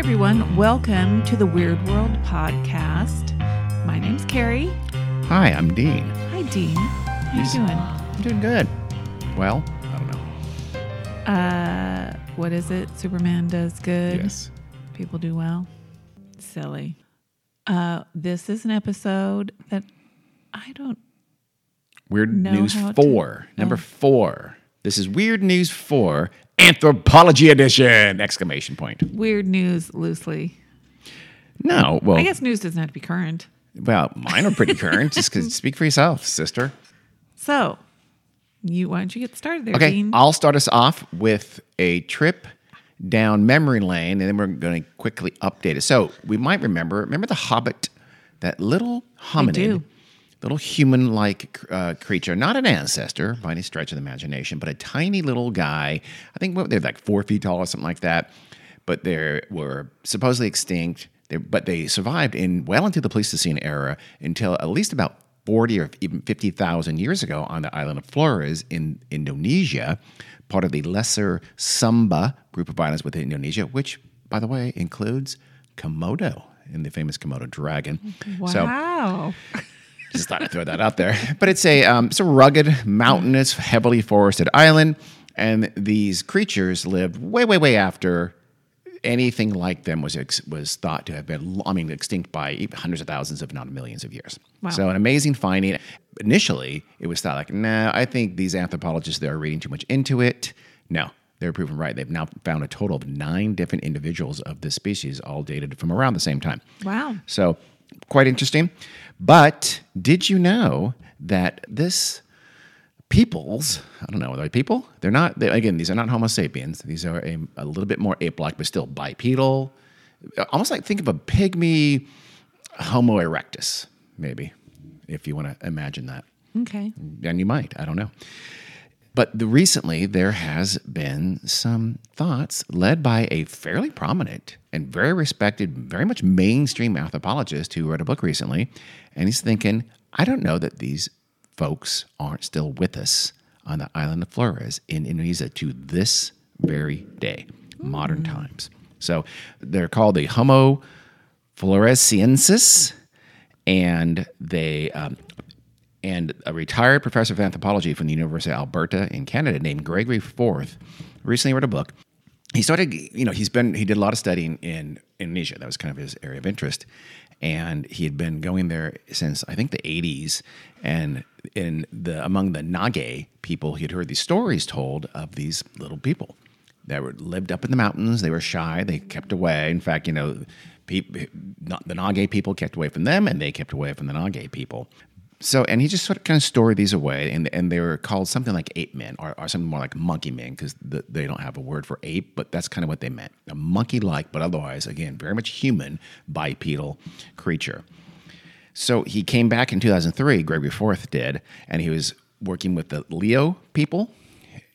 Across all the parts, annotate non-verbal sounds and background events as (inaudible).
everyone. Welcome to the Weird World podcast. My name's Carrie. Hi, I'm Dean. Hi, Dean. How Yes. you doing? I'm doing good. Well, I don't know. Uh, what is it? Superman does good. Yes. People do well. Silly. Uh, this is an episode that I don't. Weird Know News how to- 4. Number Oh. 4. This is Weird News 4, Anthropology Edition! Exclamation point. Weird news loosely. No, well, I guess news doesn't have to be current. well, mine are pretty current. Just (laughs) speak for yourself, sister. So, you why don't you get started there, Okay, Dean? I'll start us off with a trip down memory lane, and then we're going to quickly update it. So we might remember, remember the Hobbit, that little hominid, little human-like uh, creature, not an ancestor by any stretch of the imagination, but a tiny little guy. I think what, they're like four feet tall or something like that. But they were supposedly extinct. They, but they survived in well into the Pleistocene era until at least about 40 or even 50,000 years ago on the island of Flores in Indonesia, part of the Lesser Sunda group of islands within Indonesia, which, by the way, includes Komodo and the famous Komodo dragon. So wow. (laughs) just thought I'd throw that out there. But it's a um, it's a rugged, mountainous, heavily forested island, and these creatures lived way, way, way after anything like them was ex- was thought to have been. I mean, extinct by hundreds of thousands, if not millions of years. Wow. So an amazing finding. Initially, it was thought like, nah, I think these anthropologists they are reading too much into it. No. They were proven right. They've now found a total of nine different individuals of this species, all dated from around the same time. Wow. So, quite interesting. But did you know that this peoples, I don't know, are they people? They're not, they, again, these are not Homo sapiens. These are a, a little bit more ape like, but still bipedal. Almost like think of a pygmy Homo erectus, maybe, if you want to imagine that. Okay. And you might, I don't know. But the, recently, there has been some thoughts led by a fairly prominent and very respected, very much mainstream anthropologist who wrote a book recently. And he's thinking, I don't know that these folks aren't still with us on the island of Flores in Indonesia to this very day, modern times. So they're called the Homo floresiensis, and they um, and a retired professor of anthropology from the University of Alberta in Canada named Gregory Forth recently wrote a book. He started, you know, he's been, he did a lot of studying in Indonesia. That was kind of his area of interest. And he had been going there since I think the 80s. And in the, among the Nage people, he had heard these stories told of these little people that were lived up in the mountains. They were shy. They kept away. In fact, you know, the Nage people kept away from them, and they kept away from the Nage people. So, and he just sort of kind of stored these away, and and they were called something like ape men, or, or something more like monkey men, because the, they don't have a word for ape, but that's kind of what they meant. A monkey-like, but otherwise, again, very much human, bipedal creature. So he came back in 2003, Gregory Forth did, and he was working with the Lio people.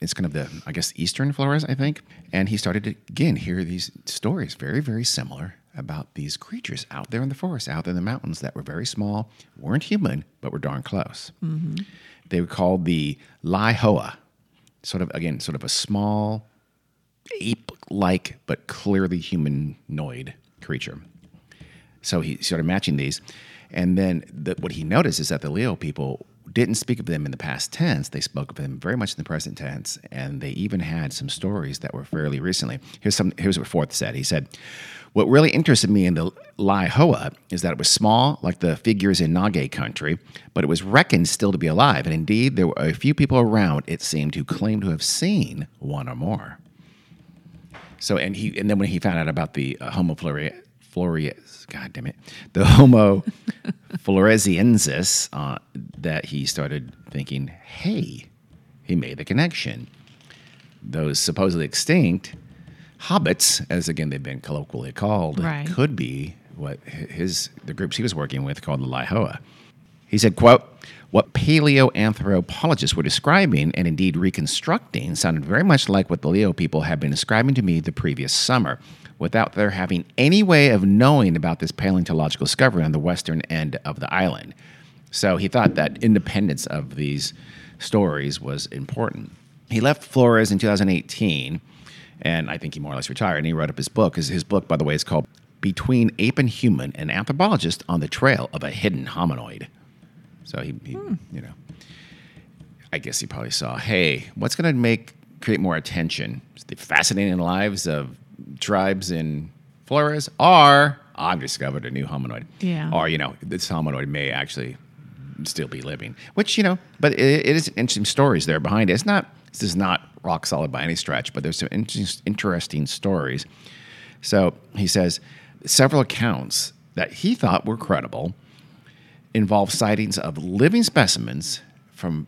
It's kind of the, I guess, Eastern Flores, I think. And he started to, again, hear these stories, very, very similar, about these creatures out there in the forest, out there in the mountains that were very small, weren't human, but were darn close. Mm-hmm. They were called the Laihoa, sort of, again, sort of a small, ape like, but clearly humanoid creature. So he started matching these. And then the, what he noticed is that the Lio people didn't speak of them in the past tense. They spoke of them very much in the present tense. And they even had some stories that were fairly recently. Here's, some, here's what Forth said. He said, What really interested me in the Laihoa is that it was small, like the figures in Nage country, but it was reckoned still to be alive. And indeed, there were a few people around, it seemed, who claimed to have seen one or more. So and he and then when he found out about the uh, Homo flore, flores, God damn it, the (laughs) Homo floresiensis, uh, that he started thinking, hey, he made the connection. Those supposedly extinct hobbits, as again they've been colloquially called, Right. could be what his the groups he was working with called the Laihoa. He said, quote, what paleoanthropologists were describing and indeed reconstructing sounded very much like what the Lio people had been describing to me the previous summer, without their having any way of knowing about this paleontological discovery on the western end of the island. So he thought that independence of these stories was important. He left Flores in 2018 and I think he more or less retired. And he wrote up his book. His, his book, by the way, is called "Between Ape and Human: An Anthropologist on the Trail of a Hidden Hominoid." So he, he hmm. you know, I guess he probably saw, hey, what's going to make create more attention? The fascinating lives of tribes in Flores, or I've discovered a new hominoid, Yeah. or you know, this hominoid may actually still be living. Which you know, but it, it is interesting stories there behind it. It's not this is not rock solid by any stretch, but there's some interesting, interesting stories. So he says several accounts that he thought were credible involve sightings of living specimens from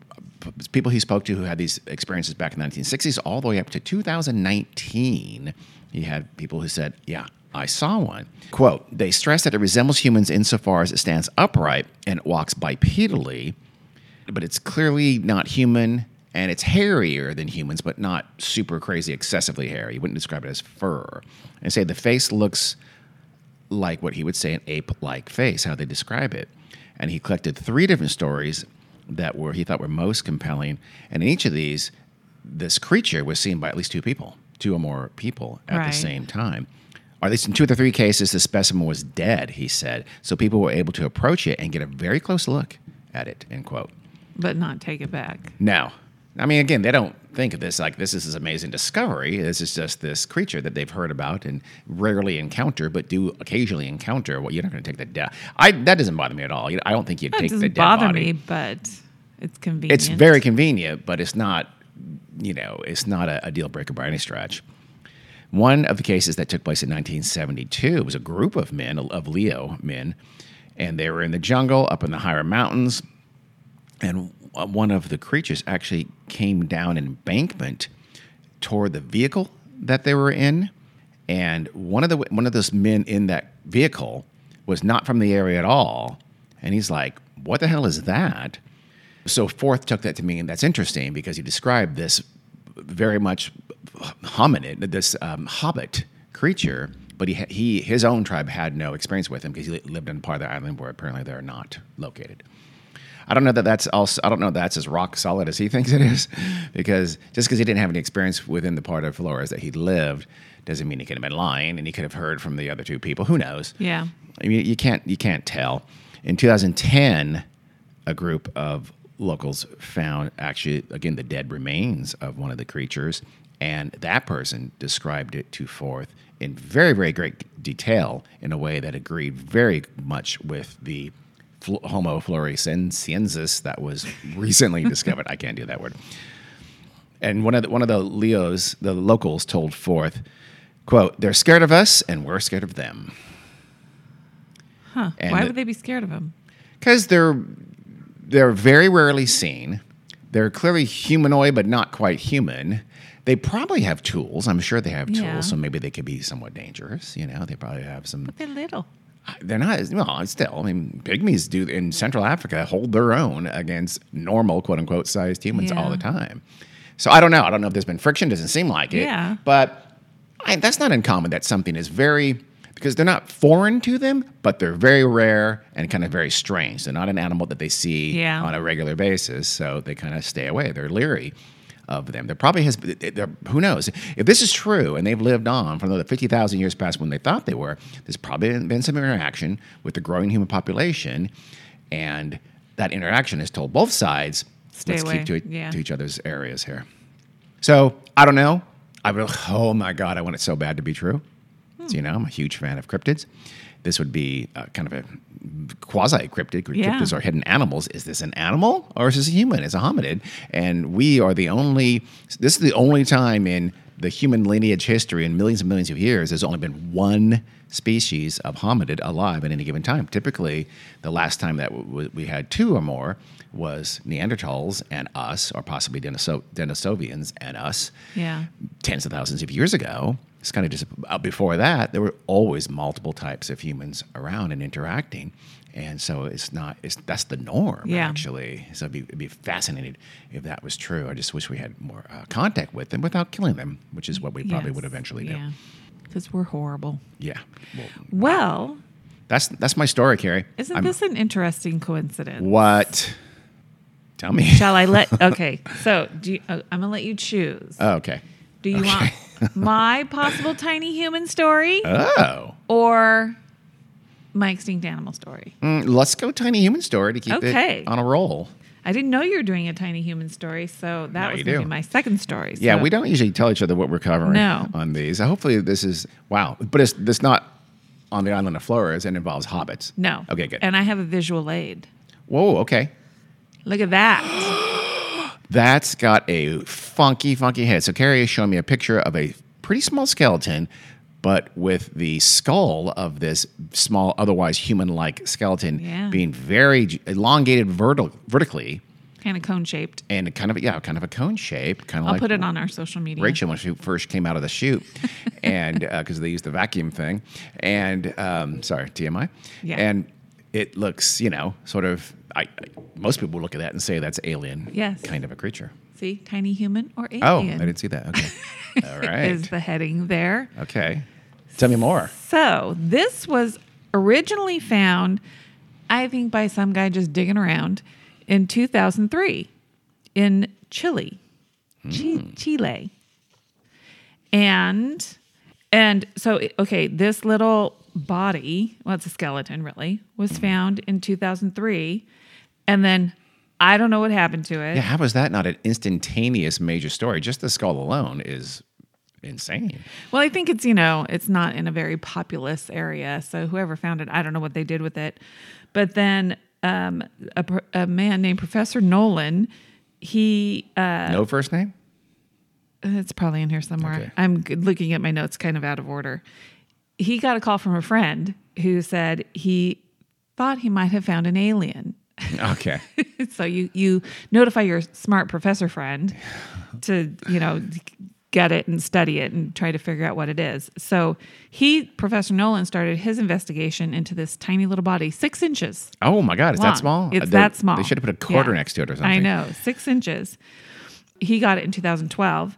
people he spoke to who had these experiences back in the 1960s all the way up to 2019. He had people who said, Yeah, I saw one. Quote, they stress that it resembles humans insofar as it stands upright and it walks bipedally, but it's clearly not human and it's hairier than humans, but not super crazy, excessively hairy. You wouldn't describe it as fur. And say the face looks like what he would say an ape like face, how they describe it. And he collected three different stories that were he thought were most compelling. And in each of these, this creature was seen by at least two people, two or more people at Right. the same time. Or at least in two of the three cases, the specimen was dead, he said. So people were able to approach it and get a very close look at it, end quote. but not take it back. No. I mean, again, they don't think of this like this is this amazing discovery. This is just this creature that they've heard about and rarely encounter, but do occasionally encounter. Well, you're not going to take the dead. I that doesn't bother me at all. I don't think you'd That take the doesn't dead bother body. me, but it's convenient. It's very convenient, but it's not. You know, it's not a, a deal breaker by any stretch. One of the cases that took place in 1972 was a group of men, of Lio men, and they were in the jungle up in the higher mountains and one of the creatures actually came down an embankment toward the vehicle that they were in, and one of the one of those men in that vehicle was not from the area at all, and he's like, "What the hell is that?" So Forth took that to mean that's interesting because he described this very much hominid, this um, hobbit creature, but he, he his own tribe had no experience with him because he li- lived in part of the island where apparently they're not located. I don't know that that's also, I don't know that's as rock solid as he (laughs) thinks it is, because just because he didn't have any experience within the part of Flores that he lived doesn't mean he could have been lying and he could have heard from the other two people. Who knows? Yeah. I mean, you can't you can't tell. In 2010, a group of locals found actually again the dead remains of one of the creatures, and that person described it to Forth in very very great detail in a way that agreed very much with the fl- Homo floresiensis that was recently (laughs) discovered. I can't do that word. And one of the, one of the Lios, the locals, told Forth, "quote They're scared of us, and we're scared of them." Huh. And Why would they be scared of them? because they're they're very rarely seen. They're clearly humanoid, but not quite human. They probably have tools. I'm sure they have tools, Yeah. so maybe they could be somewhat dangerous. You know, they probably have some. But they're little. They're not well. Still, I mean, pygmies do in Central Africa hold their own against normal, quote unquote, sized humans all the time. So I don't know. I don't know if there's been friction. Doesn't seem like it. Yeah. But I, that's not uncommon. That something is very because they're not foreign to them, but they're very rare and kind of very strange. They're not an animal that they see Yeah. on a regular basis, so they kind of stay away. They're leery of them. There probably has. Who knows if this is true and they've lived on for another fifty thousand years past when they thought they were? There's probably been some interaction with the growing human population, and that interaction has told both sides. Stay let's away. keep to, Yeah. to each other's areas here. So I don't know. I will. Oh my God! I want it so bad to be true. Hmm. So, you know, I'm a huge fan of cryptids. This would be uh, kind of a quasi cryptid. Yeah. Cryptids are hidden animals. Is this an animal or is this a human? It's a hominid, and we are the only. This is the only time in the human lineage history in millions and millions of years. There's only been one species of hominid alive at any given time. Typically, the last time that w- w- we had two or more was Neanderthals and us, or possibly Deniso- Denisovians and us Yeah. tens of thousands of years ago. It's kind of just uh, before that, there were always multiple types of humans around and interacting. And so it's not, it's, that's the norm, Yeah. actually. So it'd be, it'd be fascinating if that was true. I just wish we had more uh, contact with them without killing them, which is what we probably Yes. would eventually do. Yeah. Because we're horrible. Yeah. Well, Well, that's, that's my story, Carrie. isn't I'm- this an interesting coincidence? What? Tell me. Shall I let? (laughs) Okay, so do you, uh, I'm gonna let you choose. oh, okay. do you want my possible tiny human story Oh. or my extinct animal story. Mm, let's go tiny human story to keep Okay. it on a roll. I didn't know you were doing a tiny human story, so that Now was you going to do. be my second story. Yeah, So- we don't usually tell each other what we're covering No. on these. Hopefully, this is wow, but it's this not on the island of Flores and involves hobbits. No. Okay, good. And I have a visual aid. Whoa, okay. Look at that. (gasps) That's got a funky, funky head. So Carrie is showing me a picture of a pretty small skeleton, but with the skull of this small, otherwise human-like skeleton Yeah. being very elongated verti- vertically kind of cone shaped. and kind of yeah, kind of a cone shape, kind of I'll like put it on our social media. Rachel when she first came out of the chute, (laughs) and because they used the vacuum thing, and um, sorry TMI, Yeah. and it looks you know sort of I, I most people look at that and say that's alien, Yes. kind of a creature. See, tiny human or oh, alien. Oh, I didn't see that. Okay, (laughs) all right, is the heading there. okay, tell me more. So this was originally found, I think, by some guy just digging around in 2003 in Chile, hmm. Chi- Chile, and and so okay, this little body, well, it's a skeleton, really, was found in 2003, and then I don't know what happened to it. Yeah, how was that not an instantaneous major story? Just the skull alone is insane. Well, I think it's, you know, it's not in a very populous area. So whoever found it, I don't know what they did with it. But then um, a, a man named Professor Nolan, he, uh, no first name. it's probably in here somewhere. Okay. I'm looking at my notes kind of out of order. He got a call from a friend who said he thought he might have found an alien. (laughs) Okay, so you you notify your smart professor friend to you know get it and study it and try to figure out what it is so he professor nolan started his investigation into this tiny little body six inches oh my God, is long. that small? it's uh, They- that small They should have put a quarter Yeah. next to it or something. i know six inches he got it in 2012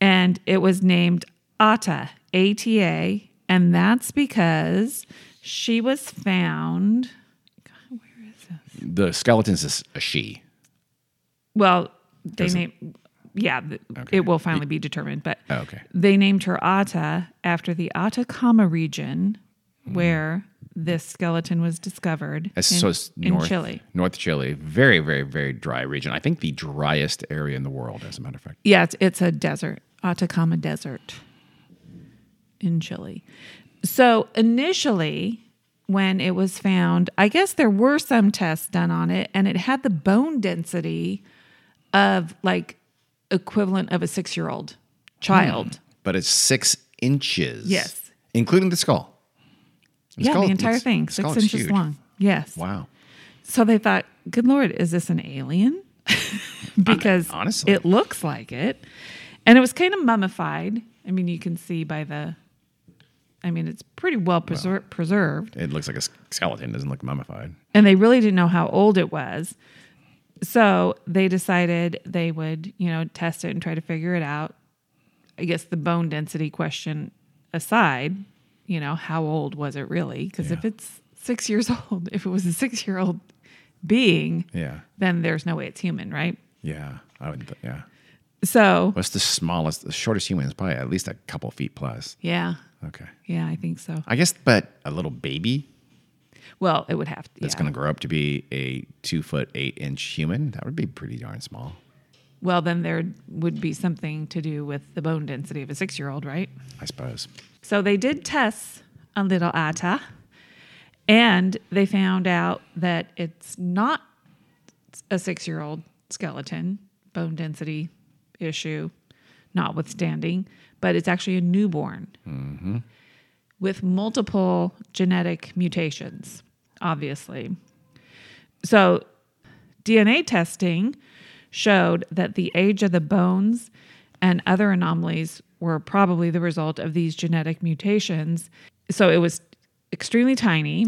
and it was named ata ata and that's because she was found God, where is this The skeleton's a, s- a she. Well, they Does it- name, yeah, th- it will finally be determined, but Oh, okay. they named her Ata after the Atacama region where this skeleton was discovered in, so it's in north Chile. North Chile, very, very, very dry region. I think the driest area in the world, as a matter of fact. Yeah, it's, it's a desert, Atacama Desert in Chile. So initially, when it was found, I guess there were some tests done on it, and it had the bone density of like equivalent of a six year old child. Hmm. But it's six inches. Yes. including the skull. Yeah, skull- the entire thing, the six inches huge. long. Yes. Wow. So they thought, good Lord, is this an alien? (laughs) because honestly. it looks like it. And it was kind of mummified. I mean, you can see by the, I mean, it's pretty well preser- preserved. It looks like a skeleton. Doesn't look mummified. And they really didn't know how old it was. So they decided they would, you know, test it and try to figure it out. I guess the bone density question aside, you know, how old was it really? Because if it's six years (laughs) old, if it was a six year old being, Yeah. then there's no way it's human, right? Yeah. I would. Th- yeah. So, What's the smallest? The shortest human is probably at least a couple feet plus. yeah, Okay. yeah, I think so. I guess, but a little baby Well, it would have to. that's yeah. going to grow up to be a two foot eight inch human. That would be pretty darn small. Well, then there would be something to do with the bone density of a six year old, right? I suppose. So they did tests on little Ata, and they found out that it's not a six year old skeleton, bone density issue notwithstanding, but it's actually a newborn mm-hmm. with multiple genetic mutations, obviously. So DNA testing showed that the age of the bones and other anomalies were probably the result of these genetic mutations. So it was extremely tiny.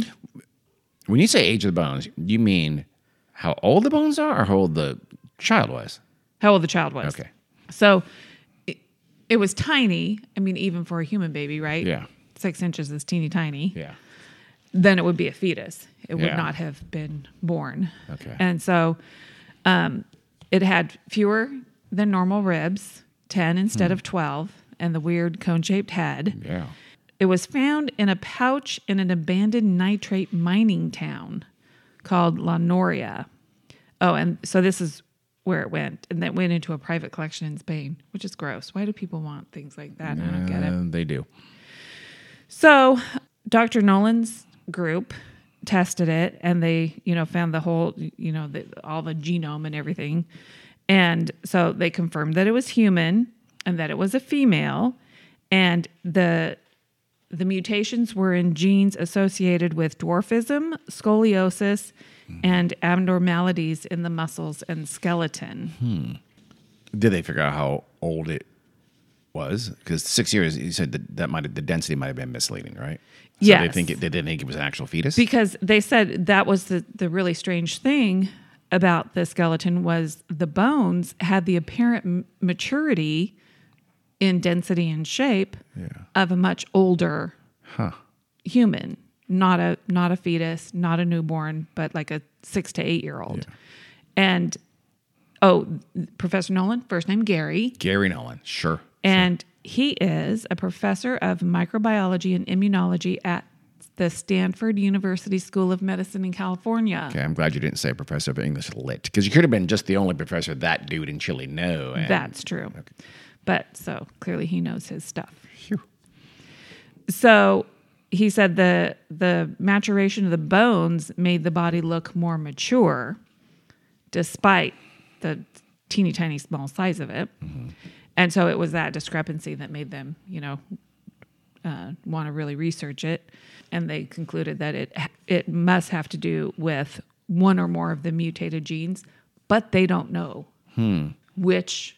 When you say age of the bones, you mean how old the bones are or how old the child was? How old the child was. Okay. So it, was tiny. I mean, even for a human baby, right? Yeah. Six inches is teeny tiny. Yeah. Then it would be a fetus. It would Yeah. not have been born. Okay. And so um, it had fewer than normal ribs, 10 instead of 12. and the weird cone shaped head. Yeah. It was found in a pouch in an abandoned nitrate mining town called La Noria. Oh, and so this is where it went, and that went into a private collection in Spain, which is gross. Why do people want things like that? I don't get it. They do. So, Dr. Nolan's group tested it and they, you know, found the whole, you know, the, all the genome and everything. And so they confirmed that it was human and that it was a female and the the mutations were in genes associated with dwarfism, scoliosis, and abnormalities in the muscles and skeleton. Hmm. Did they figure out how old it was? Because six years, you said that, that might the density might have been misleading, right? So they think it, they didn't think it was an actual fetus. because they said that was the, the really strange thing about the skeleton was the bones had the apparent m- maturity in density and shape of a much older human not a not a fetus not a newborn but like a six to eight year old and oh professor nolan first name gary Gary Nolan, sure. and he is a professor of microbiology and immunology at the Stanford University School of Medicine in California. Okay, I'm glad you didn't say professor of English lit because you could have been just the only professor that dude in Chile know. and- That's true. But so clearly he knows his stuff. Phew. So he said the the maturation of the bones made the body look more mature despite the teeny tiny small size of it. Mm-hmm. And so it was that discrepancy that made them, you know, uh, want to really research it. And they concluded that it it must have to do with one or more of the mutated genes, but they don't know hmm. which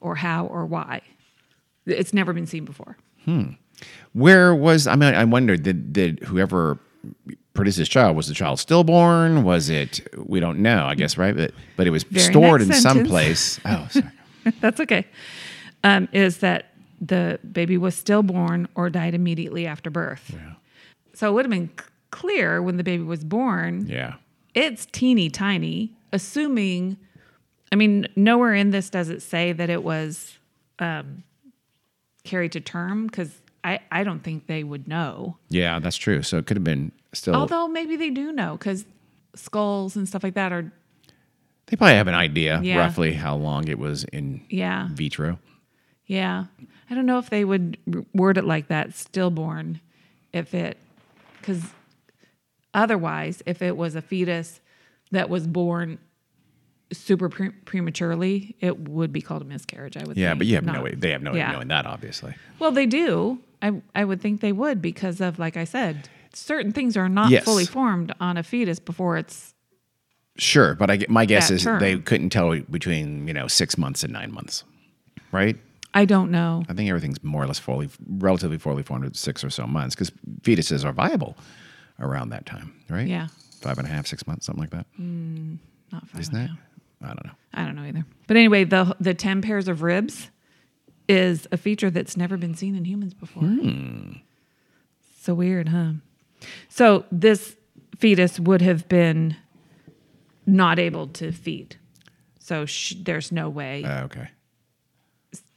or how or why. It's never been seen before. Hmm. Where was I mean? I wonder did did whoever produced this child was the child stillborn? Was it? We don't know. I guess right, but but it was Very stored in next some place. (laughs) Oh, sorry. (laughs) That's okay. Um, is that the baby was stillborn or died immediately after birth? Yeah. So it would have been c- clear when the baby was born. Yeah. It's teeny tiny, assuming, I mean, nowhere in this does it say that it was um, carried to term because I, I don't think they would know. Yeah, that's true. So it could have been still. Although maybe they do know because skulls and stuff like that are, they probably have an idea Yeah. roughly how long it was in yeah, vitro. yeah. I don't know if they would word it like that, stillborn, if it, because otherwise, if it was a fetus that was born super pre- prematurely, it would be called a miscarriage. I would. Think. Yeah, think. but you have no way. They have no way yeah. of knowing that, obviously. Well, they do. I I would think they would because of like I said, certain things are not Yes. fully formed on a fetus before it's. Sure, but I, my guess is they couldn't tell between you know six months and nine months, right? I don't know. I think everything's more or less fully, relatively fully formed at six or so months because fetuses are viable around that time, right? Yeah, five and a half, six months, something like that. Mm, not five. Isn't that? I don't know. I don't know either. But anyway, the the ten pairs of ribs is a feature that's never been seen in humans before. So weird, huh? So this fetus would have been not able to feed. So sh there's no way Uh, okay.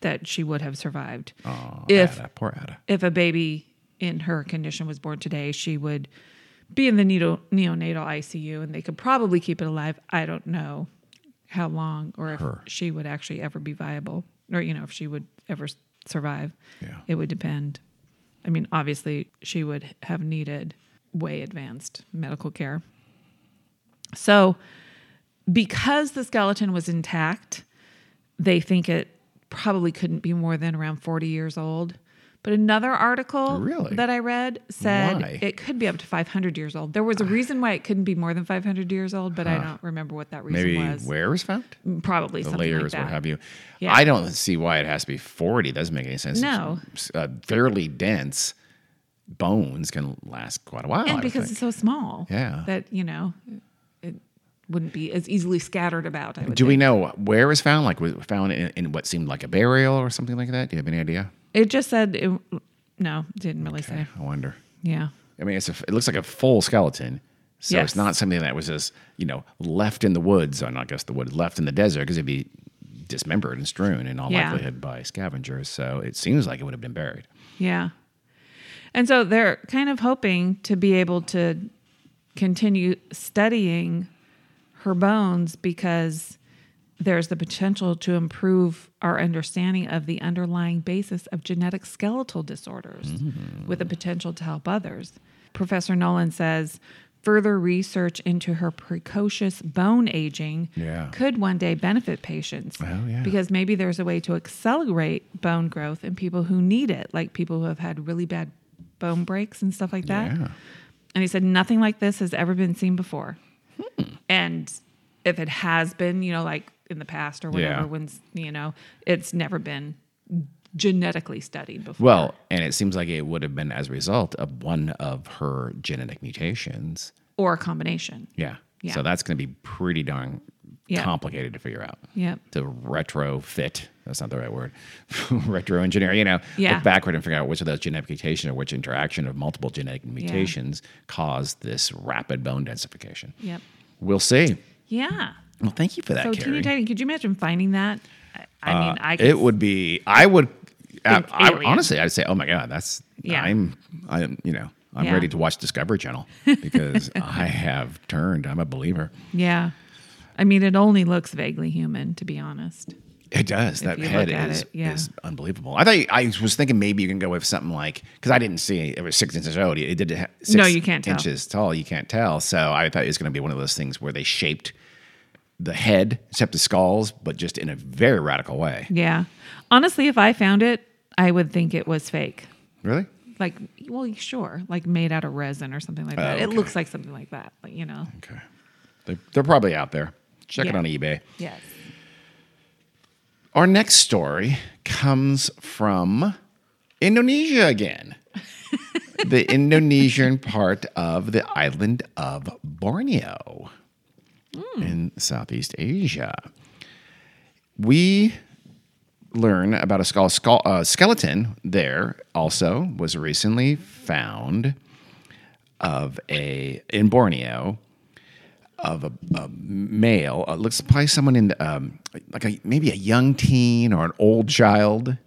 that she would have survived. Oh, If- Ata, poor Ata. if a baby in her condition was born today, she would be in the neo- neonatal ICU and they could probably keep it alive. I don't know how long or if Her. she would actually ever be viable or, you know, if she would ever survive. Yeah. It would depend. I mean, obviously, she would have needed way advanced medical care. So, because the skeleton was intact, they think it probably couldn't be more than around 40 years old. But another article Really? that I read said Why? it could be up to 500 years old. There was a reason why it couldn't be more than 500 years old, but I don't remember what that reason was. Maybe was. where was found? Probably The something layers, like that. what have you. Yeah. I don't see why it has to be 40. It doesn't make any sense. No. Uh, fairly dense bones can last quite a while. And because it's so small Yeah. that, you know, it wouldn't be as easily scattered about. I would Do we think. know where it was found? Like, was it found in, in what seemed like a burial or something like that? Do you have any idea? It just said, it, no, didn't really say. I wonder. Yeah. I mean, it's a, it looks like a full skeleton. So Yes. it's not something that was just, you know, left in the woods, or not just the woods, left in the desert, because it'd be dismembered and strewn in all Yeah. likelihood by scavengers. So it seems like it would have been buried. Yeah. And so they're kind of hoping to be able to continue studying her bones because there's the potential to improve our understanding of the underlying basis of genetic skeletal disorders with the potential to help others. Professor Nolan says further research into her precocious bone aging Yeah. could one day benefit patients Oh, yeah. because maybe there's a way to accelerate bone growth in people who need it, like people who have had really bad bone breaks and stuff like that. Yeah. And he said nothing like this has ever been seen before. Hmm. And if it has been, you know, like in the past or whatever, Yeah. when you know, it's never been genetically studied before. Well, and it seems like it would have been as a result of one of her genetic mutations. or a combination. Yeah. Yeah. So that's going to be pretty darn Yeah. complicated to figure out. Yep. To retrofit, that's not the right word, (laughs) retro engineer, you know, Yeah. look backward and figure out which of those genetic mutations or which interaction of multiple genetic mutations caused this rapid bone densification. Yep. We'll see. Yeah. Well, thank you for that, So Carrie. teeny tiny, could you imagine finding that? I, I mean, I could Uh, it would be, I would, I, I- honestly, I'd say, oh my God, that's, Yeah. I'm, I'm, you know, I'm Yeah. ready to watch Discovery Channel because (laughs) I have turned. I'm a believer. Yeah. I mean, it only looks vaguely human, to be honest. It does. That you head is, it, yeah. is unbelievable. I thought I was thinking maybe you can go with something like because I didn't see it was six inches old. It did ha- six No, you can't tell. inches tall. You can't tell. So I thought it was going to be one of those things where they shaped the head, except the skulls, but just in a very radical way. Yeah. Honestly, if I found it, I would think it was fake. Really? Like, well, sure, like made out of resin or something like that. Oh, it Oh, okay. looks like something like that, like, you know. Okay. They're, they're probably out there. Check it on eBay. Yes. Our next story comes from Indonesia again. (laughs) the Indonesian part of the island of Borneo in Southeast Asia. We learn about a skull, skull, uh, skeleton there also was recently found of a in Borneo of a, a male. Uh, looks probably someone in um, like a maybe a young teen or an old child,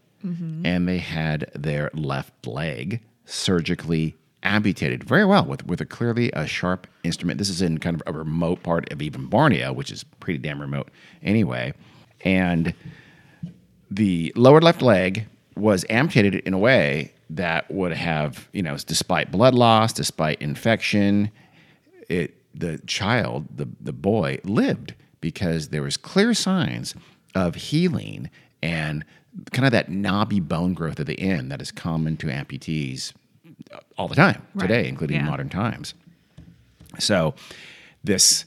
and they had their left leg surgically amputated very well with with a clearly a sharp instrument. This is in kind of a remote part of even Borneo, which is pretty damn remote anyway, and the lower left leg was amputated in a way that would have, you know, despite blood loss, despite infection, it the child, the the boy lived because there was clear signs of healing and kind of that knobby bone growth at the end that is common to amputees all the time today, including Yeah. modern times. So this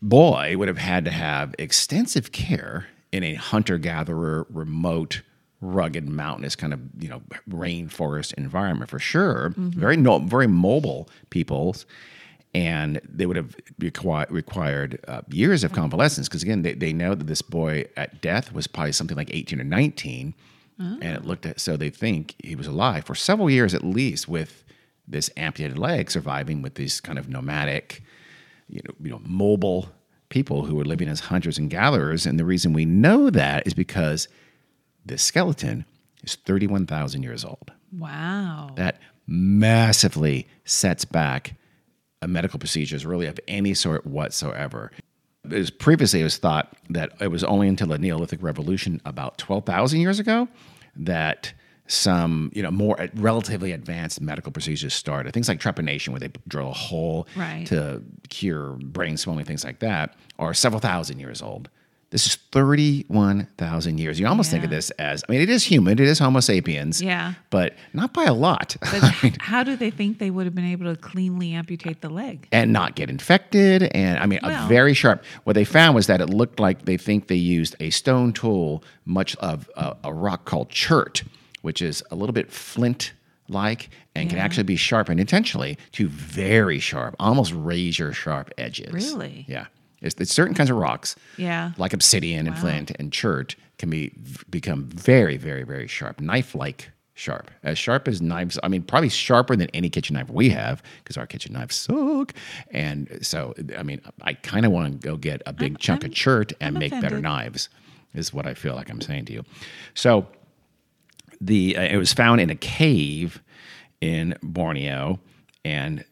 boy would have had to have extensive care in a hunter-gatherer, remote, rugged, mountainous kind of you know rainforest environment for sure. Very no, very mobile peoples, and they would have requi- required uh, years of convalescence because again they, they know that this boy at death was probably something like 18 or 19 Oh. and it looked at so they think he was alive for several years at least with this amputated leg surviving with these kind of nomadic you know, you know, mobile people who were living as hunters and gatherers. And the reason we know that is because this skeleton is 31,000 years old. Wow. That massively sets back a medical procedures really of any sort whatsoever. It was previously it was thought that it was only until the Neolithic Revolution about 12,000 years ago that some, you know, more relatively advanced medical procedures started. Things like trepanation, where they drill a hole Right. to cure brain swelling, things like that, are several thousand years old. This is 31,000 years. You almost think of this as, I mean, it is human, it is Homo sapiens, Yeah. but not by a lot. But (laughs) h- how do they think they would have been able to cleanly amputate the leg? and not get infected. And I mean, a very sharp. What they found was that it looked like they think they used a stone tool, much of a, a rock called chert, which is a little bit flint like and can actually be sharpened intentionally to very sharp, almost razor sharp edges. Really? Yeah. It's, it's certain kinds of rocks, Yeah. like obsidian and flint and chert, can be become very, very, very sharp, knife-like sharp, as sharp as knives. I mean, probably sharper than any kitchen knife we have because our kitchen knives suck. And so, I mean, I kind of want to go get a big chunk of chert and I'm make better knives. is what I feel like I'm saying to you. So the uh, it was found in a cave in Borneo, and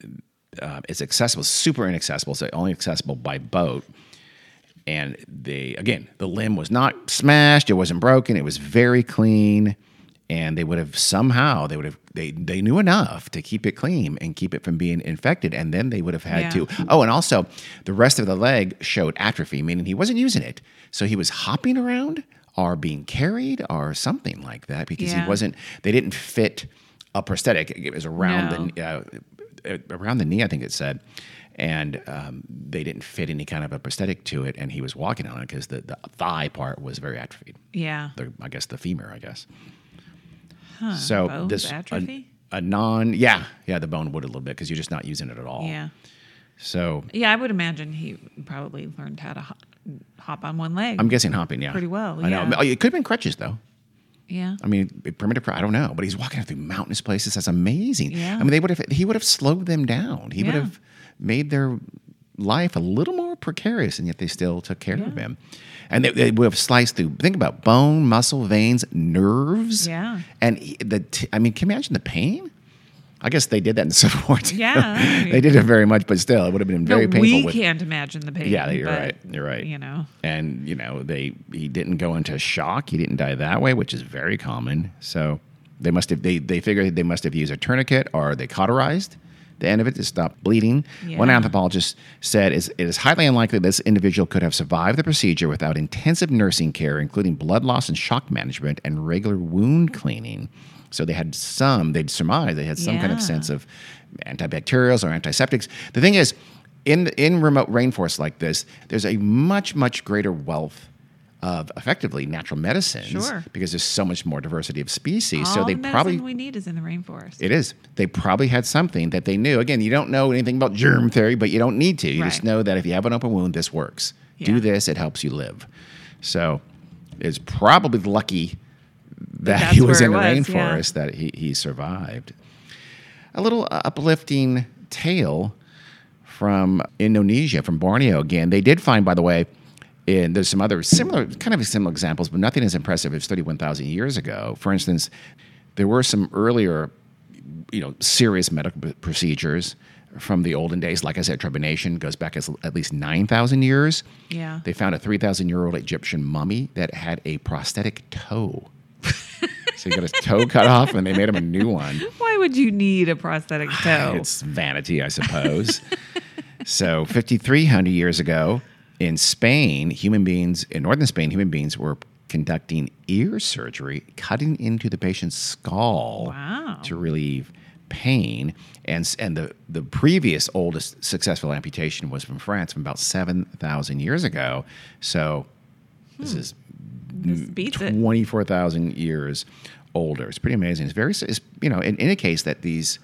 uh, it's accessible, super inaccessible. So only accessible by boat. And they again, the limb was not smashed. It wasn't broken. It was very clean. And they would have somehow they would have they they knew enough to keep it clean and keep it from being infected. And then they would have had Yeah. to oh, and also the rest of the leg showed atrophy, meaning he wasn't using it. So he was hopping around or being carried or something like that because Yeah. he wasn't. They didn't fit a prosthetic. It was around the uh, uh, around the knee, I think it said, and um, they didn't fit any kind of a prosthetic to it. And he was walking on it because the, the thigh part was very atrophied. Yeah. The, I guess the femur, I guess. so bones this a- atrophy? A, non, yeah, yeah, the bone would a little bit because you're just not using it at all. Yeah. So Yeah, I would imagine he probably learned how to hop, hop on one leg. I'm guessing hopping, yeah, Pretty well, I know. yeah. Oh, It could have been crutches though. Yeah. I mean, primitive. I don't know, but he's walking through mountainous places. That's amazing. Yeah. I mean, they would have. He would have slowed them down. He would have made their life a little more precarious, and yet they still took care of Yeah. him. And they, they would have sliced through. Think about bone, muscle, veins, nerves. Yeah. And the. T- I mean, can you imagine the pain? I guess they did that in the (laughs) Civil War too. Yeah, I mean- they did it very much, but still, it would have been very no, painful. we with, can't imagine the pain. yeah, you're but, right. You're right. You know. and you know they he didn't go into shock. He didn't die that way, which is very common. So they must have they they figured they must have used a tourniquet or they cauterized the end of it to stop bleeding. One anthropologist said is it is highly unlikely this individual could have survived the procedure without intensive nursing care, including blood loss and shock management and regular wound cleaning. So they had some, they'd surmise they had some kind of sense of antibacterials or antiseptics. The thing is, in in remote rainforests like this, there's a much much greater wealth of effectively natural medicines Sure. because there's so much more diversity of species. All so they the probably we need is in the rainforest. it is. They probably had something that they knew. Again, you don't know anything about germ theory, but you don't need to. You just know that if you have an open wound, this works. Do this, it helps you live. So it's probably lucky that he was in the was, yeah. rainforest that he, he survived. A little uh, uplifting tale from Indonesia, from Borneo again. They did find, by the way, and there's some other similar, kind of similar examples, but nothing as impressive as 31,000 years ago. For instance, there were some earlier, you know, serious medical procedures from the olden days. Like I said, trepanation goes back as at least 9,000 years. Yeah. They found a 3,000 year old Egyptian mummy that had a prosthetic toe. So he got his toe cut off and they made him a new one. (laughs) Why would you need a prosthetic ah, toe? It's vanity, I suppose. (laughs) so, 5,300 years ago in Spain, human beings, in northern Spain, human beings were conducting ear surgery, cutting into the patient's skull Wow. to relieve pain. And, and the, the previous oldest successful amputation was from France from about 7,000 years ago. So, this hmm. is It. 24,000 years older. It's pretty amazing. It's very, it's, you know, it indicates that these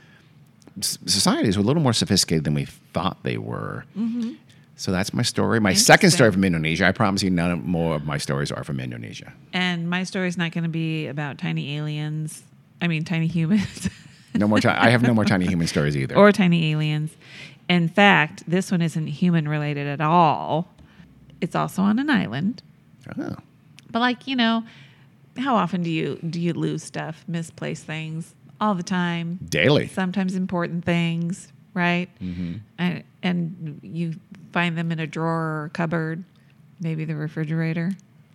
societies were a little more sophisticated than we thought they were. Mm-hmm. So that's my story. My second story from Indonesia. I promise you, none of, more of my stories are from Indonesia. And my story's not going to be about tiny aliens. I mean, tiny humans No more. Ti- I have no more tiny human stories either. or tiny aliens. In fact, this one isn't human related at all. It's also on an island. oh, But like, you know, how often do you do you lose stuff, misplace things all the time? daily. Sometimes important things, right? Mm-hmm. And, and you find them in a drawer or a cupboard, maybe the refrigerator.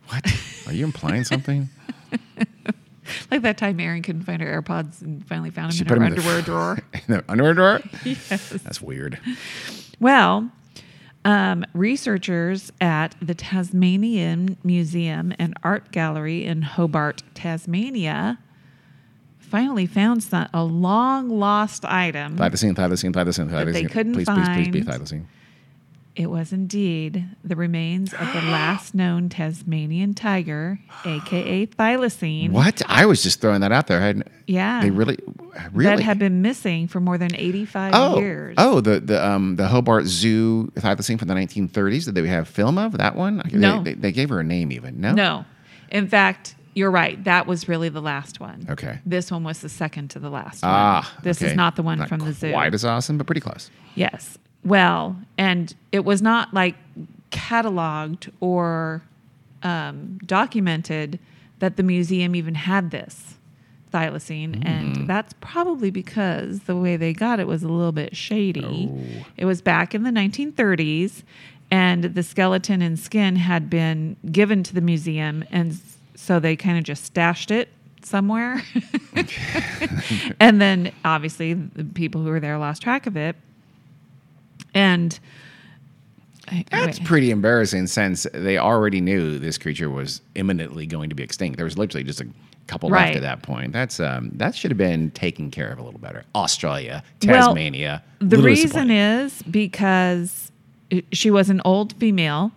What? Are you implying something? (laughs) (laughs) Like that time Erin couldn't find her AirPods and finally found She them in put her in the underwear drawer. (laughs) In the underwear drawer? yes. That's weird. Well, um, researchers at the Tasmanian Museum and Art Gallery in Hobart, Tasmania, finally found some, a long lost item. Thylacine, thylacine, thylacine, That thylacine. they couldn't please, please, please be find. thylacine. It was indeed the remains of the (gasps) last known Tasmanian tiger, aka (gasps) thylacine. What? I was just throwing that out there. I hadn't, Yeah. They really, really. That had been missing for more than 85 oh, years. oh, the the um the Hobart Zoo thylacine from the 1930s. Did they have film of that one? They- No. they, they gave her a name even. No, No. In fact, you're right. That was really the last one. Okay. This one was the second to the last Ah, one. This okay. is not the one Not from the zoo. Quite as awesome, but pretty close. Yes. Well, and it was not like cataloged or um, documented that the museum even had this thylacine, and that's probably because the way they got it was a little bit shady. Oh. It was back in the 1930s, and the skeleton and skin had been given to the museum, and so they kind of just stashed it somewhere. (laughs) and then obviously the people who were there lost track of it. And I- That's wait. pretty embarrassing since they already knew this creature was imminently going to be extinct. There was literally just a couple left at that point. That's um, that should have been taken care of a little better. Australia, Tasmania. Well, Tasmania. The reason is because she was an old female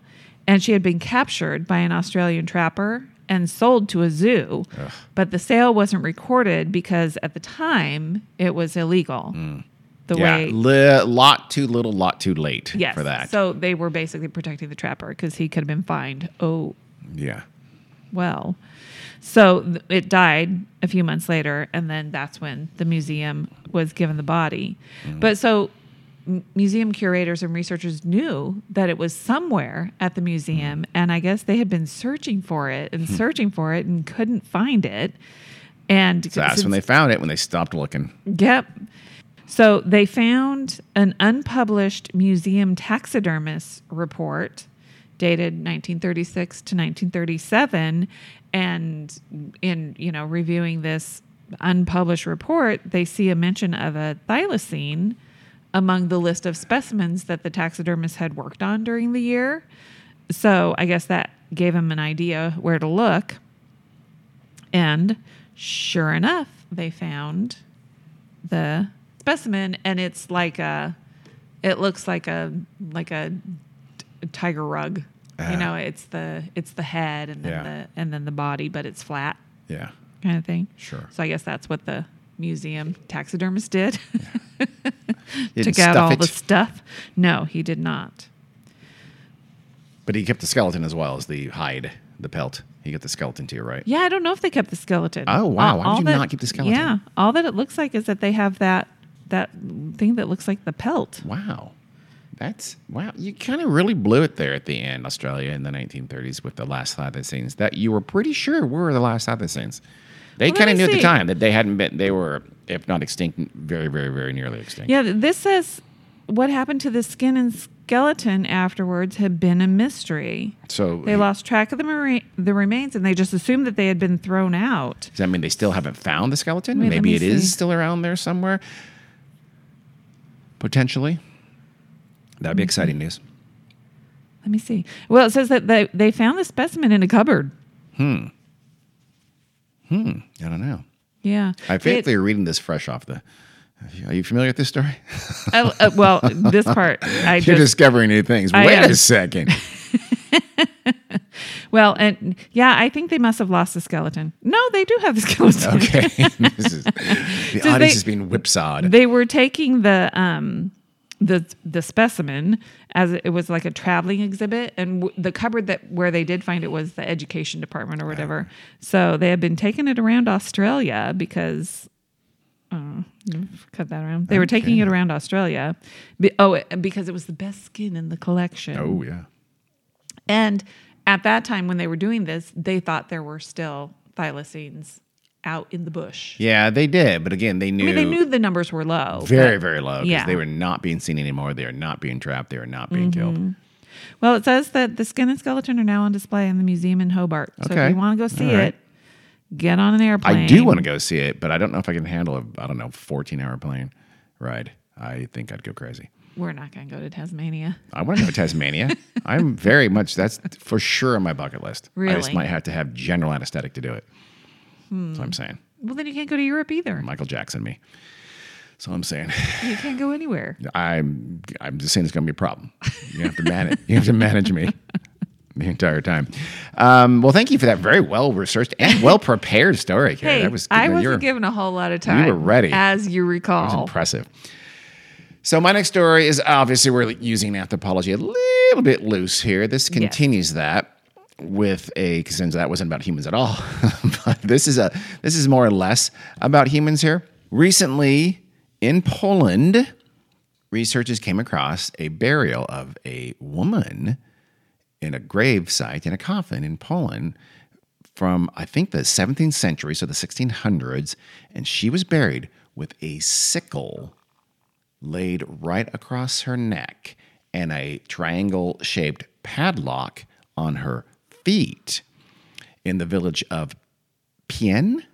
and she had been captured by an Australian trapper and sold to a zoo. But the sale wasn't recorded because at the time it was illegal. The Mm. yeah, way li- lot too little, lot too late Yes. for that. So they were basically protecting the trapper because he could have been fined. Oh, yeah. well. So th- it died a few months later, and then that's when the museum was given the body. But so m- museum curators and researchers knew that it was somewhere at the museum, and I guess they had been searching for it and searching for it and couldn't find it. And So that's when they found it when they stopped looking. Yep. So they found an unpublished museum taxidermist report dated 1936 to 1937 and in you know reviewing this unpublished report they see a mention of a thylacine among the list of specimens that the taxidermist had worked on during the year. So i guess that gave him an idea where to look. And sure enough they found the specimen and it's like a it looks like a like a tiger rug Ah. you know it's the it's the head and then Yeah. the and then the body but it's flat Yeah. kind of thing Sure. so i guess that's what the museum taxidermist did (laughs) Didn't took out all it, the stuff no he did not But he kept the skeleton as well as the hide, the pelt. He got the skeleton too, right? yeah i don't know if they kept the skeleton Oh, wow. All- Why all you that- not keep the skeleton? yeah all that it looks like is that they have that that thing that looks like the pelt Wow. That's wow. You kind of really blew it there at the end, Australia in the 1930s with the last thylacines that you were pretty sure were the last thylacines. They Well, kind of knew at the time that they hadn't been, they were, if not extinct, very, very, very nearly extinct. Yeah, this says what happened to the skin and skeleton afterwards had been a mystery. So They lost track of the mari- the remains and they just assumed that they had been thrown out. does that mean they still haven't found the skeleton? Wait, Maybe it is see. still around there somewhere. Potentially. That'd be Mm-hmm. exciting news. Let me see. Well, it says that they, they found the specimen in a cupboard. Hmm. Hmm. I don't know. Yeah. I feel like It- they're reading this fresh off the. Are you familiar with this story? uh, uh, well, this part (laughs) I You're just discovering new things. I Wait am. a second. (laughs) (laughs) well, and yeah, I think they must have lost the skeleton. No, they do have the skeleton. Okay. (laughs) (laughs) this is, the So audience they- is being whipsawed. They were taking the um the the specimen as it was like a traveling exhibit, and w- the cupboard that where they did find it was the education department or whatever. So they had been taking it around Australia because. Uh, cut that around. They were taking it around Australia. Be, oh, because it was the best skin in the collection. oh, yeah. And at that time, when they were doing this, they thought there were still thylacines out in the bush. Yeah, they did. But again, they I knew, mean, they knew the numbers were low. very, very low because yeah. they were not being seen anymore. They are not being trapped. They are not being Mm-hmm. killed. Well, it says that the skin and skeleton are now on display in the museum in Hobart. So Okay. if you want to go see right. it, get on an airplane. I do want to go see it, but I don't know if I can handle a, I don't know, 14 hour plane ride. I think I'd go crazy. We're not going to go to Tasmania. I want to go to Tasmania. (laughs) I'm very much, that's for sure on my bucket list. I just might have to have general anesthetic to do it. Hmm. That's what I'm saying. Well, then you can't go to Europe either. Michael Jackson, me. So I'm saying. You can't go anywhere. (laughs) I'm I'm just saying it's going to be a problem. You have to manage. (laughs) you have to manage me the entire time. Um, well, thank you for that very well researched and well prepared story. Hey, that was I wasn't given a whole lot of time. You were ready. As you recall. that was impressive. So my next story is obviously we're using anthropology a little bit loose here. This continues that with a since that wasn't about humans at all, (laughs) but this is a this is more or less about humans here. Recently in Poland, researchers came across a burial of a woman in a grave site in a coffin in Poland from I think the 17th century, so the 1600s, and she was buried with a sickle laid right across her neck and a triangle shaped padlock on her feet in the village of Pien.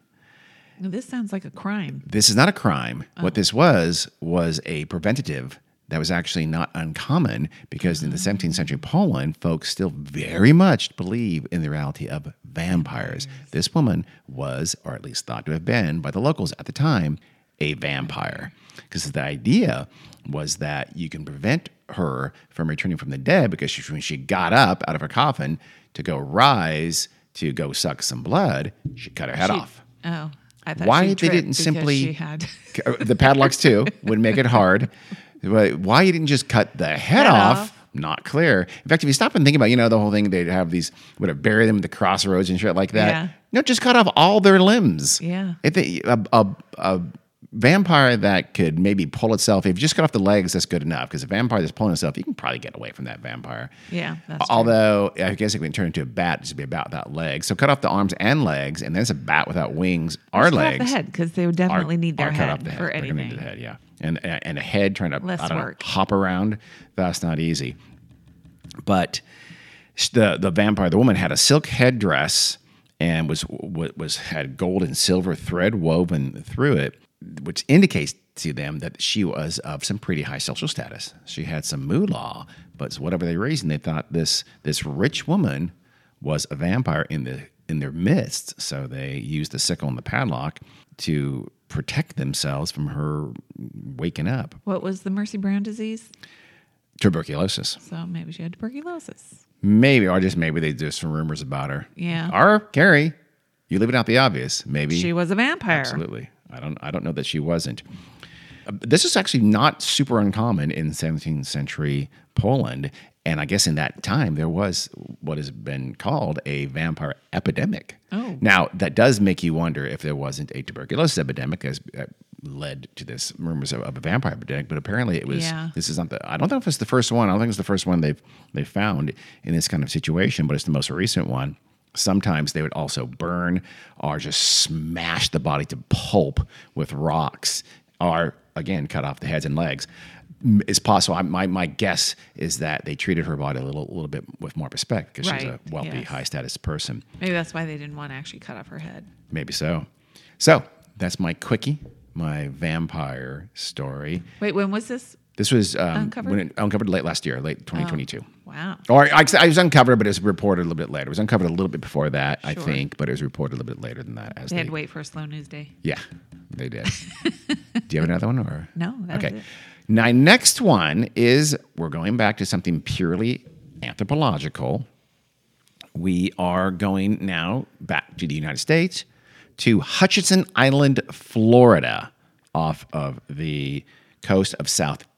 Now, This sounds like a crime. This is not a crime. What oh. this was was a preventative that was actually not uncommon because in the mm. 17th century Poland, folks still very much believe in the reality of vampires. This woman was, or at least thought to have been by the locals at the time, a vampire. Because the idea was that you can prevent her from returning from the dead because she, when she got up out of her coffin to go rise to go suck some blood, she cut her head She- off. Oh, I thought Why they didn't simply- she had (laughs) the padlocks too would make it hard. But why you didn't just cut the head, Head off, off. Not clear. In fact, if you stop and think about, you know, the whole thing, they'd have these, would have buried them at the crossroads and shit like that. Yeah. No, just cut off all their limbs. Yeah. If they, a, a, a vampire that could maybe pull itself, if you just cut off the legs, that's good enough. Because a vampire that's pulling itself, you can probably get away from that vampire. Yeah, that's true. Although I guess it can turn into a bat, just be a bat without legs. So cut off the arms and legs, and then it's a bat without wings or Just cut off legs the head because they would definitely need their head off the for They're need anything. the head, yeah, and and a head trying to Less I don't know, hop around. That's not easy. But the the vampire, the woman had a silk headdress and was was, was had gold and silver thread woven through it, which indicates to them that she was of some pretty high social status. She had some moolah, but whatever they reason, they thought this this rich woman was a vampire in the in their midst. So they used the sickle and the padlock to protect themselves from her waking up. What was the Mercy Brown disease? Tuberculosis. So maybe she had tuberculosis. Maybe, or just maybe they do some rumors about her. Yeah. Or Carrie, you leaving out the obvious. Maybe She was a vampire. Absolutely. I don't. I don't know that she wasn't. Uh, This is actually not super uncommon in 17th century Poland, and I guess in that time there was what has been called a vampire epidemic. Oh. Now that does make you wonder if there wasn't a tuberculosis epidemic as uh, led to this rumors of, of a vampire epidemic, but apparently it was. Yeah. This is not the. I don't know if it's the first one. I don't think it's the first one they've they found in this kind of situation, but it's the most recent one. Sometimes they would also burn or just smash the body to pulp with rocks, or again cut off the heads and legs. It's possible. I, my my guess is that they treated her body a little a little bit with more respect because she's a wealthy, yes. high status person. Maybe that's why they didn't want to actually cut off her head. Maybe so. So that's my quickie, my vampire story. Wait, when was this? This was um, Uncovered? when it uncovered late last year, late 2022. Wow. Or I, I was uncovered, but it was reported a little bit later. It was uncovered a little bit before that, I think, but it was reported a little bit later than that. As They they, had to wait for a slow news day. yeah, they did. (laughs) Do you have another one, or No, okay. Now, next one is we're going back to something purely anthropological. We are going now back to the United States to Hutchinson Island, Florida, off of the coast of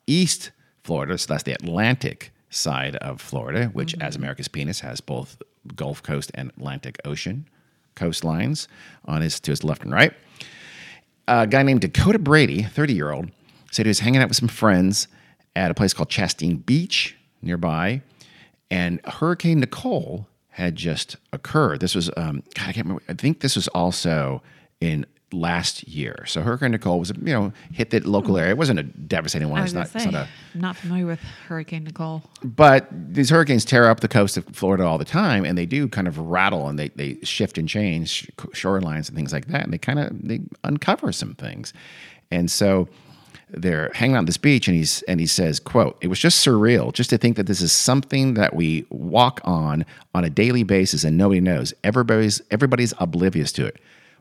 southeast Florida. So that's the Atlantic side of Florida, which, as America's penis, has both Gulf Coast and Atlantic Ocean coastlines on his to his left and right a guy named Dakota Brady, 30 year old, said he was hanging out with some friends at a place called Chastain Beach nearby, and Hurricane Nicole had just occurred. This was, um, God, I can't remember. I think this was also in last year. So Hurricane Nicole was, you know, hit the local area. It wasn't a devastating one. It's not, going it's not say, a I'm not familiar with Hurricane Nicole. but these hurricanes tear up the coast of Florida all the time, and they do kind of rattle and they, they shift and change shorelines and things like that, and they kind of they uncover some things. And so they're hanging out on this beach, and he's and he says, "quote It was just surreal, just to think that this is something that we walk on on a daily basis, and nobody knows. Everybody's everybody's oblivious to it.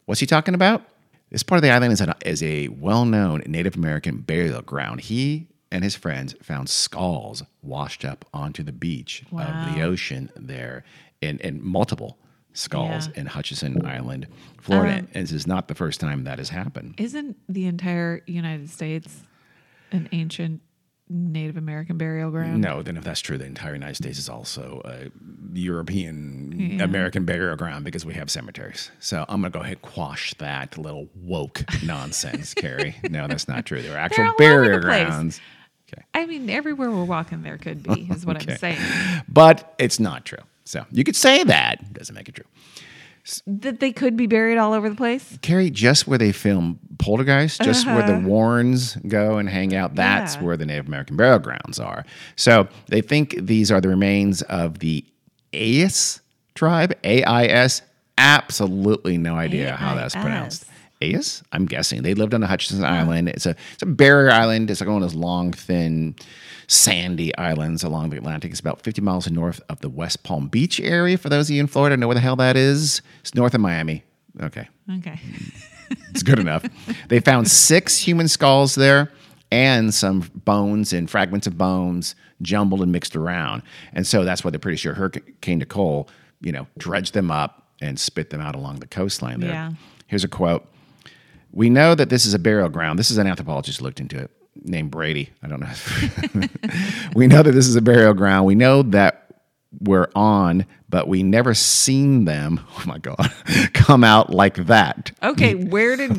What's he talking about?" This part of the island is, an, is a well known Native American burial ground. He and his friends found skulls washed up onto the beach of the ocean there, and, and multiple skulls Yeah. in Hutchinson Island, Florida. Um, and this is not the first time that has happened. Isn't the entire United States an ancient Native American burial ground? No, then if that's true, the entire United States is also a European American burial ground because we have cemeteries. So I'm going to go ahead and quash that little woke (laughs) nonsense, Carrie. No, that's not true. There are actual burial place. grounds. Okay. I mean, everywhere we're walking, there could be, is what (laughs) Okay. I'm saying. But it's not true. So you could say that. Doesn't make it true. That they could be buried all over the place. Carrie, just where they film Poltergeist, just where the Warrens go and hang out, that's Uh-huh. Yeah. where the Native American burial grounds are. So they think these are the remains of the Ais tribe, A I S. Absolutely no idea how that's pronounced. Ais? I'm guessing. They lived on the Hutchinson Island. It's a it's a barrier island. It's like one of those long, thin, sandy islands along the Atlantic. It's about 50 miles north of the West Palm Beach area. For those of you in Florida, know where the hell that is. It's north of Miami. Okay. Okay. (laughs) It's good enough. They found six human skulls there and some bones and fragments of bones jumbled and mixed around. And so that's why they're pretty sure Hurricane Nicole, you know, dredged them up and spit them out along the coastline there. Yeah. Here's a quote. We know that this is a burial ground. This is an anthropologist looked into it named Brady. I don't know. (laughs) we know that this is a burial ground. We know that we're on, but we never seen them. (laughs) Oh my God, (laughs) come out like that. Okay. Where did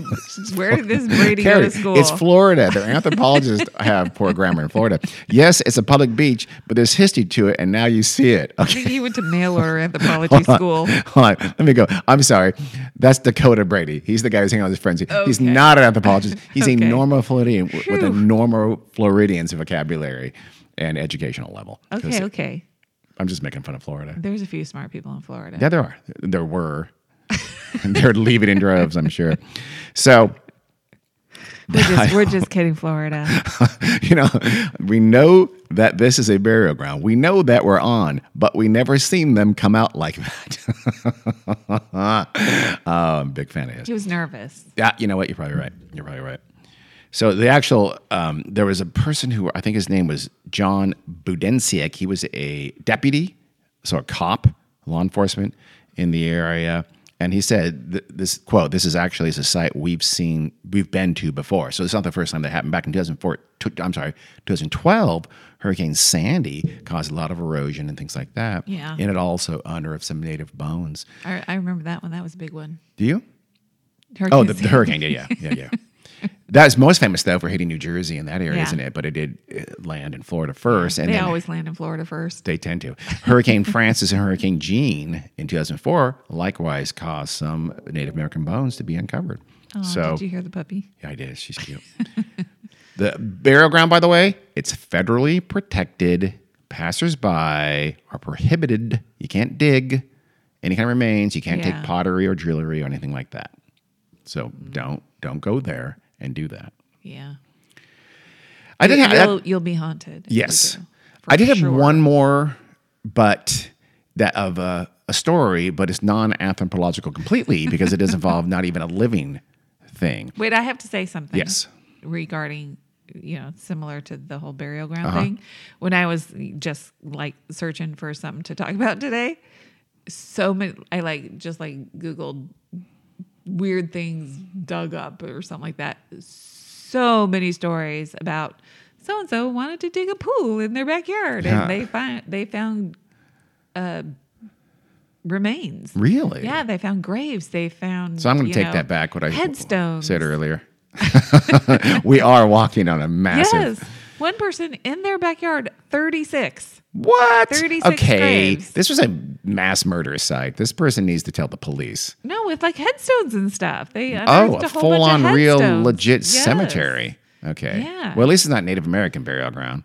where did this Brady go to school? It's Florida. Their anthropologists (laughs) have poor grammar in Florida. Yes, it's a public beach, but there's history to it, and now you see it. I Okay. think he went to mail order anthropology school. Hold on, let me go. I'm sorry. That's Dakota Brady. He's the guy who's hanging out with his friends. He's not an anthropologist. He's a normal Floridian w- with a normal Floridian's vocabulary and educational level. Okay. Okay. I'm just making fun of Florida. There's a few smart people in Florida. Yeah, there are. There were. (laughs) they're leaving in droves, I'm sure. So We're just, we're (laughs) just kidding, Florida. (laughs) you know, we know that this is a burial ground. We know that we're on, but we never seen them come out like that. oh, I'm a big fan of his. He was nervous. Yeah, you know what? You're probably right. You're probably right. So the actual, um, there was a person who I think his name was John Budensiek. He was a deputy, so a cop, law enforcement in the area. And he said, th- this quote, this is actually is a site we've seen, we've been to before. So it's not the first time that happened. Back in 2004, t- I'm sorry, 2012, Hurricane Sandy caused a lot of erosion and things like that. Yeah. And it also unearthed some native bones. I, I remember that one. That was a big one. Do you? Hurricane Oh, the, the hurricane. Yeah, yeah, yeah, yeah. (laughs) That's most famous though for hitting New Jersey in that area, Yeah. isn't it? But it did land in Florida first, and They always land in Florida first. they tend to. Hurricane Frances and Hurricane Jeanne in 2004 likewise caused some Native American bones to be uncovered. Oh, so did you hear the puppy? yeah, I did. She's cute. (laughs) the burial ground, by the way, it's federally protected. Passersby are prohibited. You can't dig any kind of remains. You can't Yeah. take pottery or jewelry or anything like that. So don't don't go there and do that. Yeah. I did have You'll, you'll be haunted. yes, do, I did for have one more, but that of a, a story, but it's non-anthropological completely because it does (laughs) involve not even a living thing. Wait, I have to say something. Yes. Regarding, you know, similar to the whole burial ground Uh-huh. thing. When I was just like searching for something to talk about today, so many, I like just like Googled weird things dug up or something like that. So many stories about so and so wanted to dig a pool in their backyard Yeah. and they find they found uh remains. Really? Yeah, they found graves. They found. So I'm going to take know, that back. What I headstones. said earlier. (laughs) we are walking on a massive. Yes, one person in their backyard, thirty six. What? 36 okay. graves. This was a mass murder site. This person needs to tell the police. No, with like headstones and stuff. They Oh, a whole full on real legit Yes. cemetery. Okay. Yeah. Well, at least it's not Native American burial ground.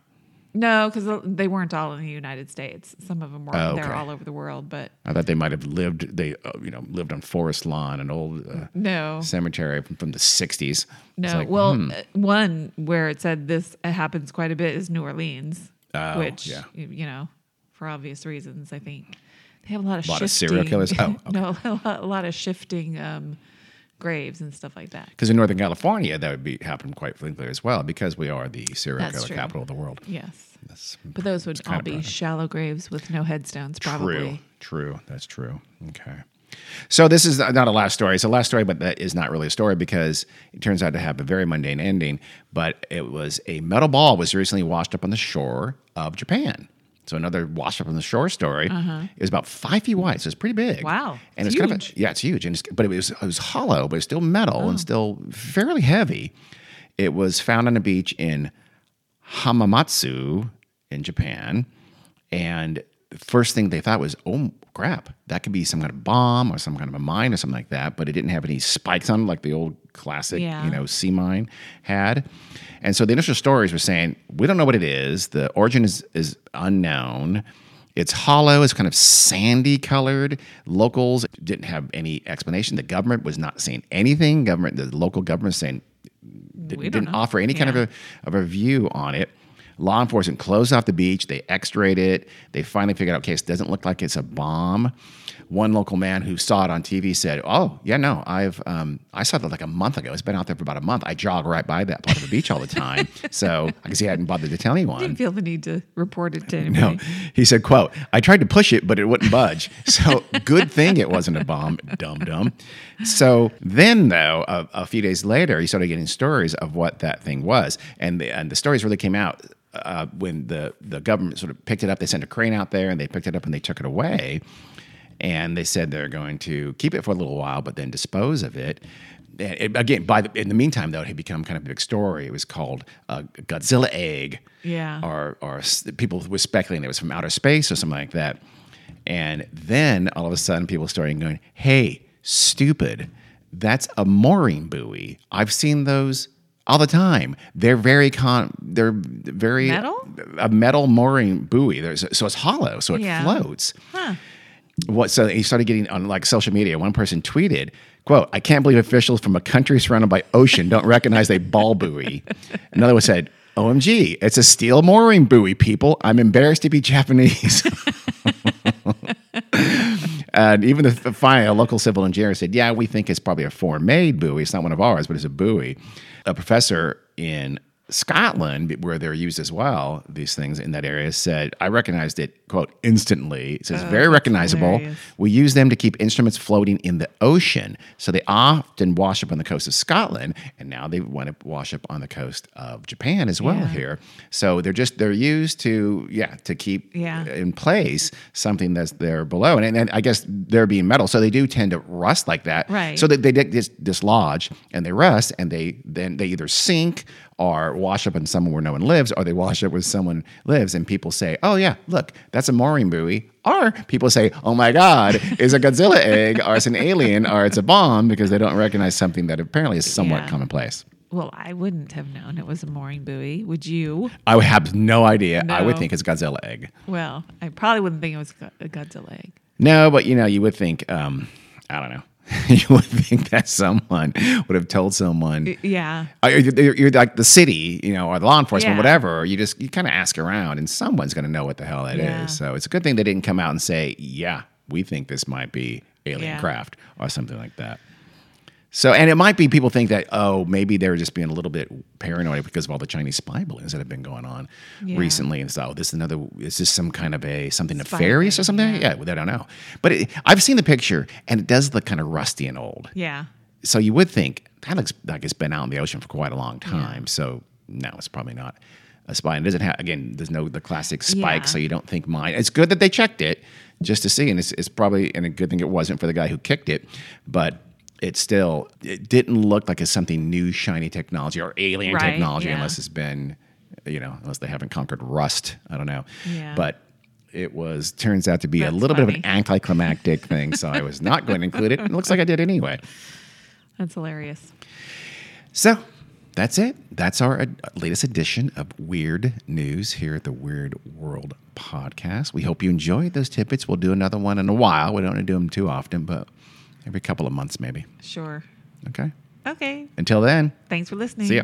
No, because they weren't all in the United States. Some of them were. Oh, They're all over the world, but I thought they might have lived. They, uh, you know, lived on Forest Lawn, an old uh, no, cemetery from, from the '60s. No. like, well, hmm. uh, one where it said this happens quite a bit is New Orleans, Oh, which yeah. you know, for obvious reasons, I think they have a lot of A lot of shifting, serial killers? (laughs) Oh, okay. no, a lot, a lot of shifting um, graves and stuff like that. Because in Northern California, that would be happen quite frequently as well, because we are the serial That's killer true. capital of the world. Yes. That's But those would all be shallow graves with no headstones, probably. True, true. That's true. Okay. So this is not a last story. It's a last story, but that is not really a story because it turns out to have a very mundane ending. But it was a metal ball was recently washed up on the shore of Japan. So another washed up on the shore story. It was about five feet wide, so it's pretty big. Uh-huh. Wow. And It's it's, kind of a, yeah, it's huge. And it's, but it was it was hollow, but it's still metal Oh. and still fairly heavy. It was found on a beach in Hamamatsu in Japan. And the first thing they thought was, oh crap, that could be some kind of bomb or some kind of a mine or something like that. But it didn't have any spikes on it like the old classic, Yeah. you know, sea mine had. And so the initial stories were saying, we don't know what it is. The origin is, is unknown. It's hollow, it's kind of sandy colored. Locals didn't have any explanation. The government was not saying anything. Government, the local government was saying didn't, didn't know. offer any kind Yeah. of a of a view on it. Law enforcement closed off the beach. They X-rayed it. They finally figured out, okay, it doesn't look like it's a bomb. One local man who saw it on TV said, "Oh, yeah, no, I've um, I saw that like a month ago. It's been out there for about a month. I jog right by that part of the beach all the time. (laughs) so I guess he hadn't bothered to tell anyone. Didn't feel the need to report it to anybody. No, he said, "quote I tried to push it, but it wouldn't budge. So good thing it wasn't a bomb, dum dum." So then, though, a, a few days later, he started getting stories of what that thing was, and the, and the stories really came out uh, when the the government sort of picked it up. They sent a crane out there, and they picked it up and they took it away, and they said they're going to keep it for a little while, but then dispose of it. And it, again, by the, in the meantime, though, it had become kind of a big story. It was called uh, Godzilla egg Yeah. or or people were speculating it was from outer space or something like that. And then all of a sudden, people started going, "Hey, stupid! That's a mooring buoy. I've seen those all the time. They're very con. They're very Metal? A metal mooring buoy. There's so it's hollow, so it Yeah. floats." Huh. What so he started getting on like social media. One person tweeted quote i can't believe officials from a country surrounded by ocean don't recognize a ball buoy. Another one said omg it's a steel mooring buoy people. I'm embarrassed to be japanese. (laughs) And even the finally a local civil engineer said yeah we think it's probably a foreign made buoy. It's not one of ours but it's a buoy. A professor in Scotland, where they're used as well, these things in that area, said, I recognized it, quote, instantly. It says, oh, very recognizable. hilarious. We use them to keep instruments floating in the ocean. So they often wash up on the coast of Scotland, and now they want to wash up on the coast of Japan as well Yeah. here. So they're just, they're used to, yeah, to keep Yeah. Uh, in place something that's there below. And, and, I guess they're being metal, so they do tend to rust like that. Right. So they, they dis- dislodge and they rust, and they then they either sink or wash up in somewhere where no one lives, or they wash up where someone lives, and people say, "Oh yeah, look, that's a mooring buoy." Or people say, "Oh my God, it's a Godzilla egg, or it's an alien, or it's a bomb," because they don't recognize something that apparently is somewhat Yeah. commonplace. Well, I wouldn't have known it was a mooring buoy. Would you? I would have no idea. I would think it's Godzilla egg. Well, I probably wouldn't think it was a Godzilla egg. No, but you know, you would think. Um, I don't know. (laughs) you would think that someone would have told someone. Yeah. Uh, You're, you're- like the city, you know, or the law enforcement, Yeah. whatever. You just you kind of ask around, and someone's going to know what the hell that is. Yeah. So it's a good thing they didn't come out and say, "Yeah, we think this might be alien Yeah. craft" or something like that. So, and it might be people think that oh, maybe they were just being a little bit paranoid because of all the Chinese spy balloons that have been going on Yeah. recently, and so oh, this is another. Is this some kind of a something Spy nefarious or something? yeah. Yeah, well, I don't know. But it, I've seen the picture, and it does look kind of rusty and old Yeah. so you would think that looks like it's been out in the ocean for quite a long time. So no, it's probably not a spy. And it doesn't have again. There's no the classic spike, Yeah. so you don't think mine. It's good that they checked it just to see, and it's, it's probably and a good thing it wasn't for the guy who kicked it, but. It still it didn't look like it's something new, shiny technology or alien Right, technology, yeah. unless it's been, you know, unless they haven't conquered rust. I don't know, Yeah. but it was turns out to be a That's little bit of an anticlimactic thing. So I was not going to include it. It looks like I did anyway. That's hilarious. So that's it. That's our uh, latest edition of Weird News here at the Weird World Podcast. We hope you enjoyed those tidbits. We'll do another one in a while. We don't want to do them too often, but every couple of months maybe. Sure. Okay. Okay. Until then, Thanks for listening. see ya.